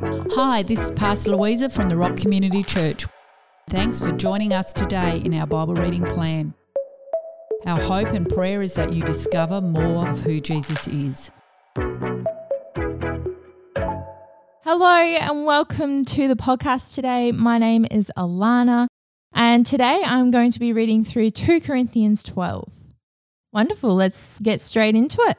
Hi, this is Pastor Louisa from the Rock Community Church. Thanks for joining us today in our Bible reading plan. Our hope and prayer is that you discover more of who Jesus is. Hello and welcome to the podcast today. My name is Alana, and today I'm going to be reading through 2 Corinthians 12. Wonderful, let's get straight into it.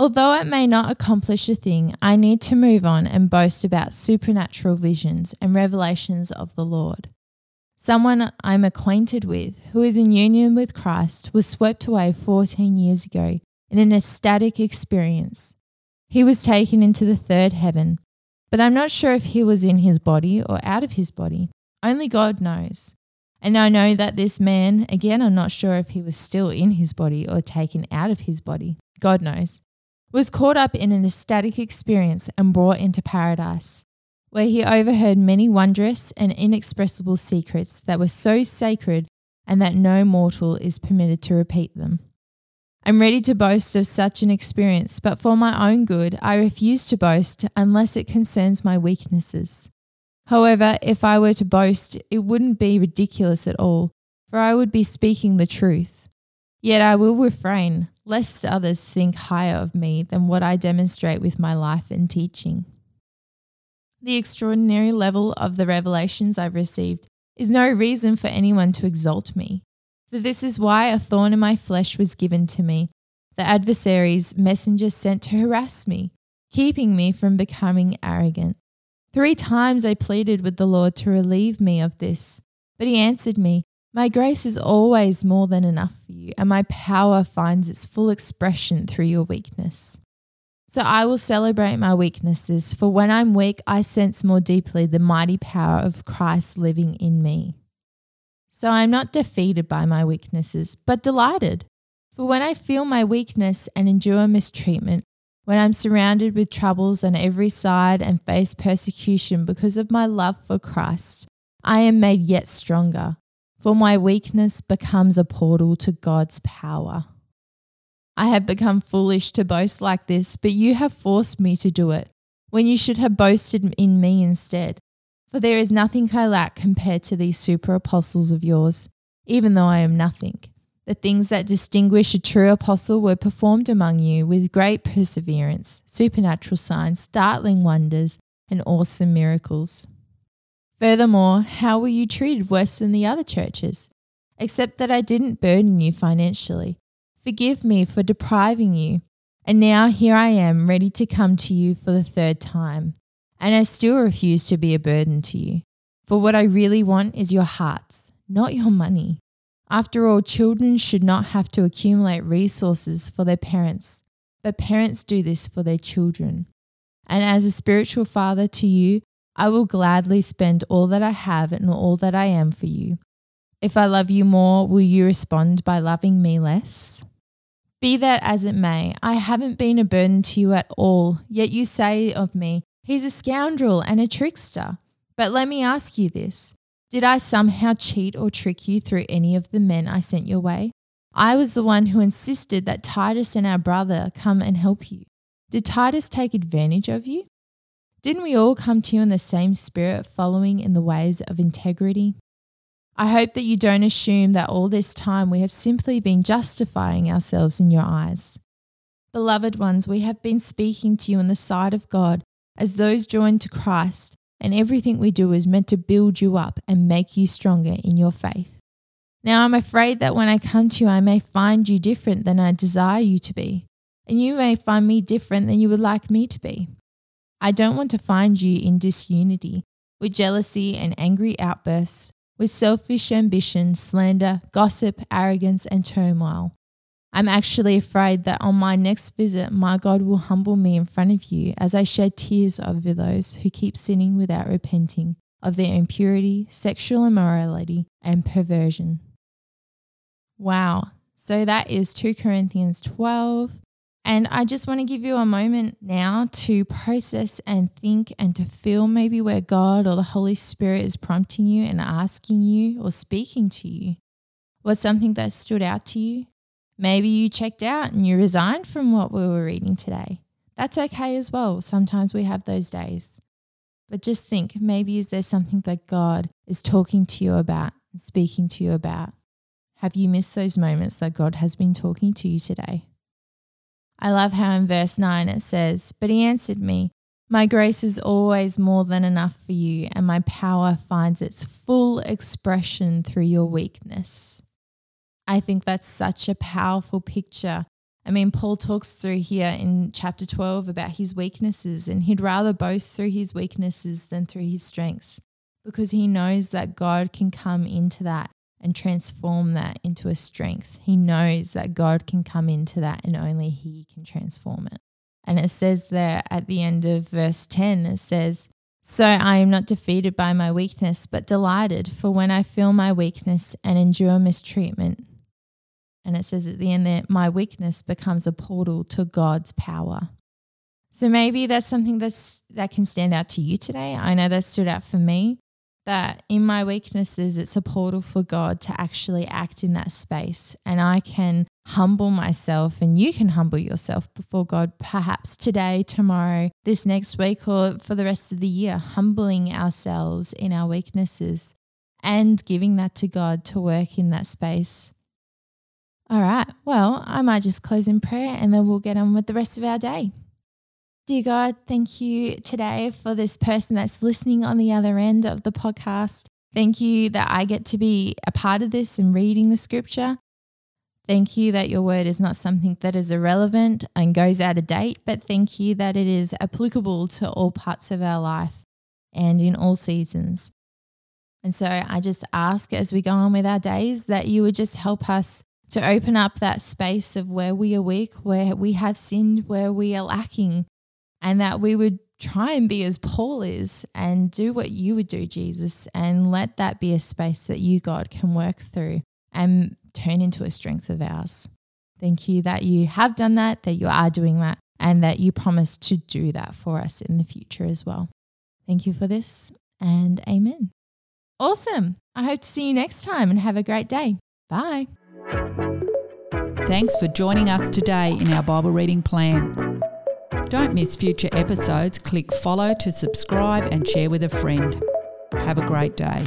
Although it may not accomplish a thing, I need to move on and boast about supernatural visions and revelations of the Lord. Someone I'm acquainted with, who is in union with Christ, was swept away 14 years ago in an ecstatic experience. He was taken into the third heaven, but I'm not sure if he was in his body or out of his body. Only God knows. And I know that this man, again, I'm not sure if he was still in his body or taken out of his body. God knows was caught up in an ecstatic experience and brought into paradise, where he overheard many wondrous and inexpressible secrets that were so sacred and that no mortal is permitted to repeat them. I'm ready to boast of such an experience, but for my own good, I refuse to boast unless it concerns my weaknesses. However, if I were to boast, it wouldn't be ridiculous at all, for I would be speaking the truth. Yet I will refrain, lest others think higher of me than what I demonstrate with my life and teaching. The extraordinary level of the revelations I've received is no reason for anyone to exalt me. For this is why a thorn in my flesh was given to me, the adversary's messenger sent to harass me, keeping me from becoming arrogant. Three times I pleaded with the Lord to relieve me of this, but he answered me, my grace is always more than enough for you, and my power finds its full expression through your weakness. So I will celebrate my weaknesses, for when I'm weak, I sense more deeply the mighty power of Christ living in me. So I am not defeated by my weaknesses, but delighted. For when I feel my weakness and endure mistreatment, when I'm surrounded with troubles on every side and face persecution because of my love for Christ, I am made yet stronger for my weakness becomes a portal to God's power. I have become foolish to boast like this, but you have forced me to do it, when you should have boasted in me instead. For there is nothing I lack compared to these super apostles of yours, even though I am nothing. The things that distinguish a true apostle were performed among you with great perseverance, supernatural signs, startling wonders, and awesome miracles. Furthermore, how were you treated worse than the other churches? Except that I didn't burden you financially. Forgive me for depriving you. And now here I am, ready to come to you for the third time. And I still refuse to be a burden to you. For what I really want is your hearts, not your money. After all, children should not have to accumulate resources for their parents, but parents do this for their children. And as a spiritual father to you, I will gladly spend all that I have and all that I am for you. If I love you more, will you respond by loving me less? Be that as it may, I haven't been a burden to you at all, yet you say of me, He's a scoundrel and a trickster. But let me ask you this Did I somehow cheat or trick you through any of the men I sent your way? I was the one who insisted that Titus and our brother come and help you. Did Titus take advantage of you? Didn't we all come to you in the same spirit, following in the ways of integrity? I hope that you don't assume that all this time we have simply been justifying ourselves in your eyes. Beloved ones, we have been speaking to you in the sight of God as those joined to Christ, and everything we do is meant to build you up and make you stronger in your faith. Now, I'm afraid that when I come to you, I may find you different than I desire you to be, and you may find me different than you would like me to be. I don't want to find you in disunity, with jealousy and angry outbursts, with selfish ambition, slander, gossip, arrogance, and turmoil. I'm actually afraid that on my next visit, my God will humble me in front of you as I shed tears over those who keep sinning without repenting of their impurity, sexual immorality, and perversion. Wow. So that is 2 Corinthians 12, and I just want to give you a moment now to process and think and to feel maybe where God or the Holy Spirit is prompting you and asking you or speaking to you. Was something that stood out to you? Maybe you checked out and you resigned from what we were reading today. That's okay as well. Sometimes we have those days. But just think maybe is there something that God is talking to you about and speaking to you about? Have you missed those moments that God has been talking to you today? I love how in verse 9 it says, But he answered me, My grace is always more than enough for you, and my power finds its full expression through your weakness. I think that's such a powerful picture. I mean, Paul talks through here in chapter 12 about his weaknesses, and he'd rather boast through his weaknesses than through his strengths because he knows that God can come into that and transform that into a strength. He knows that God can come into that and only He can transform it. And it says there at the end of verse 10, it says, So I am not defeated by my weakness, but delighted, for when I feel my weakness and endure mistreatment, and it says at the end there, my weakness becomes a portal to God's power. So maybe that's something that's that can stand out to you today. I know that stood out for me that in my weaknesses, it's a portal for God to actually act in that space. And I can humble myself, and you can humble yourself before God, perhaps today, tomorrow, this next week, or for the rest of the year, humbling ourselves in our weaknesses and giving that to God to work in that space. All right, well, I might just close in prayer and then we'll get on with the rest of our day. Dear God, thank you today for this person that's listening on the other end of the podcast. Thank you that I get to be a part of this and reading the scripture. Thank you that your word is not something that is irrelevant and goes out of date, but thank you that it is applicable to all parts of our life and in all seasons. And so I just ask as we go on with our days that you would just help us to open up that space of where we are weak, where we have sinned, where we are lacking, and that we would try and be as Paul is and do what you would do, Jesus, and let that be a space that you, God, can work through and turn into a strength of ours. Thank you that you have done that, that you are doing that, and that you promise to do that for us in the future as well. Thank you for this, and amen. Awesome. I hope to see you next time and have a great day. Bye. Thanks for joining us today in our Bible reading plan. Don't miss future episodes. Click follow to subscribe and share with a friend. Have a great day.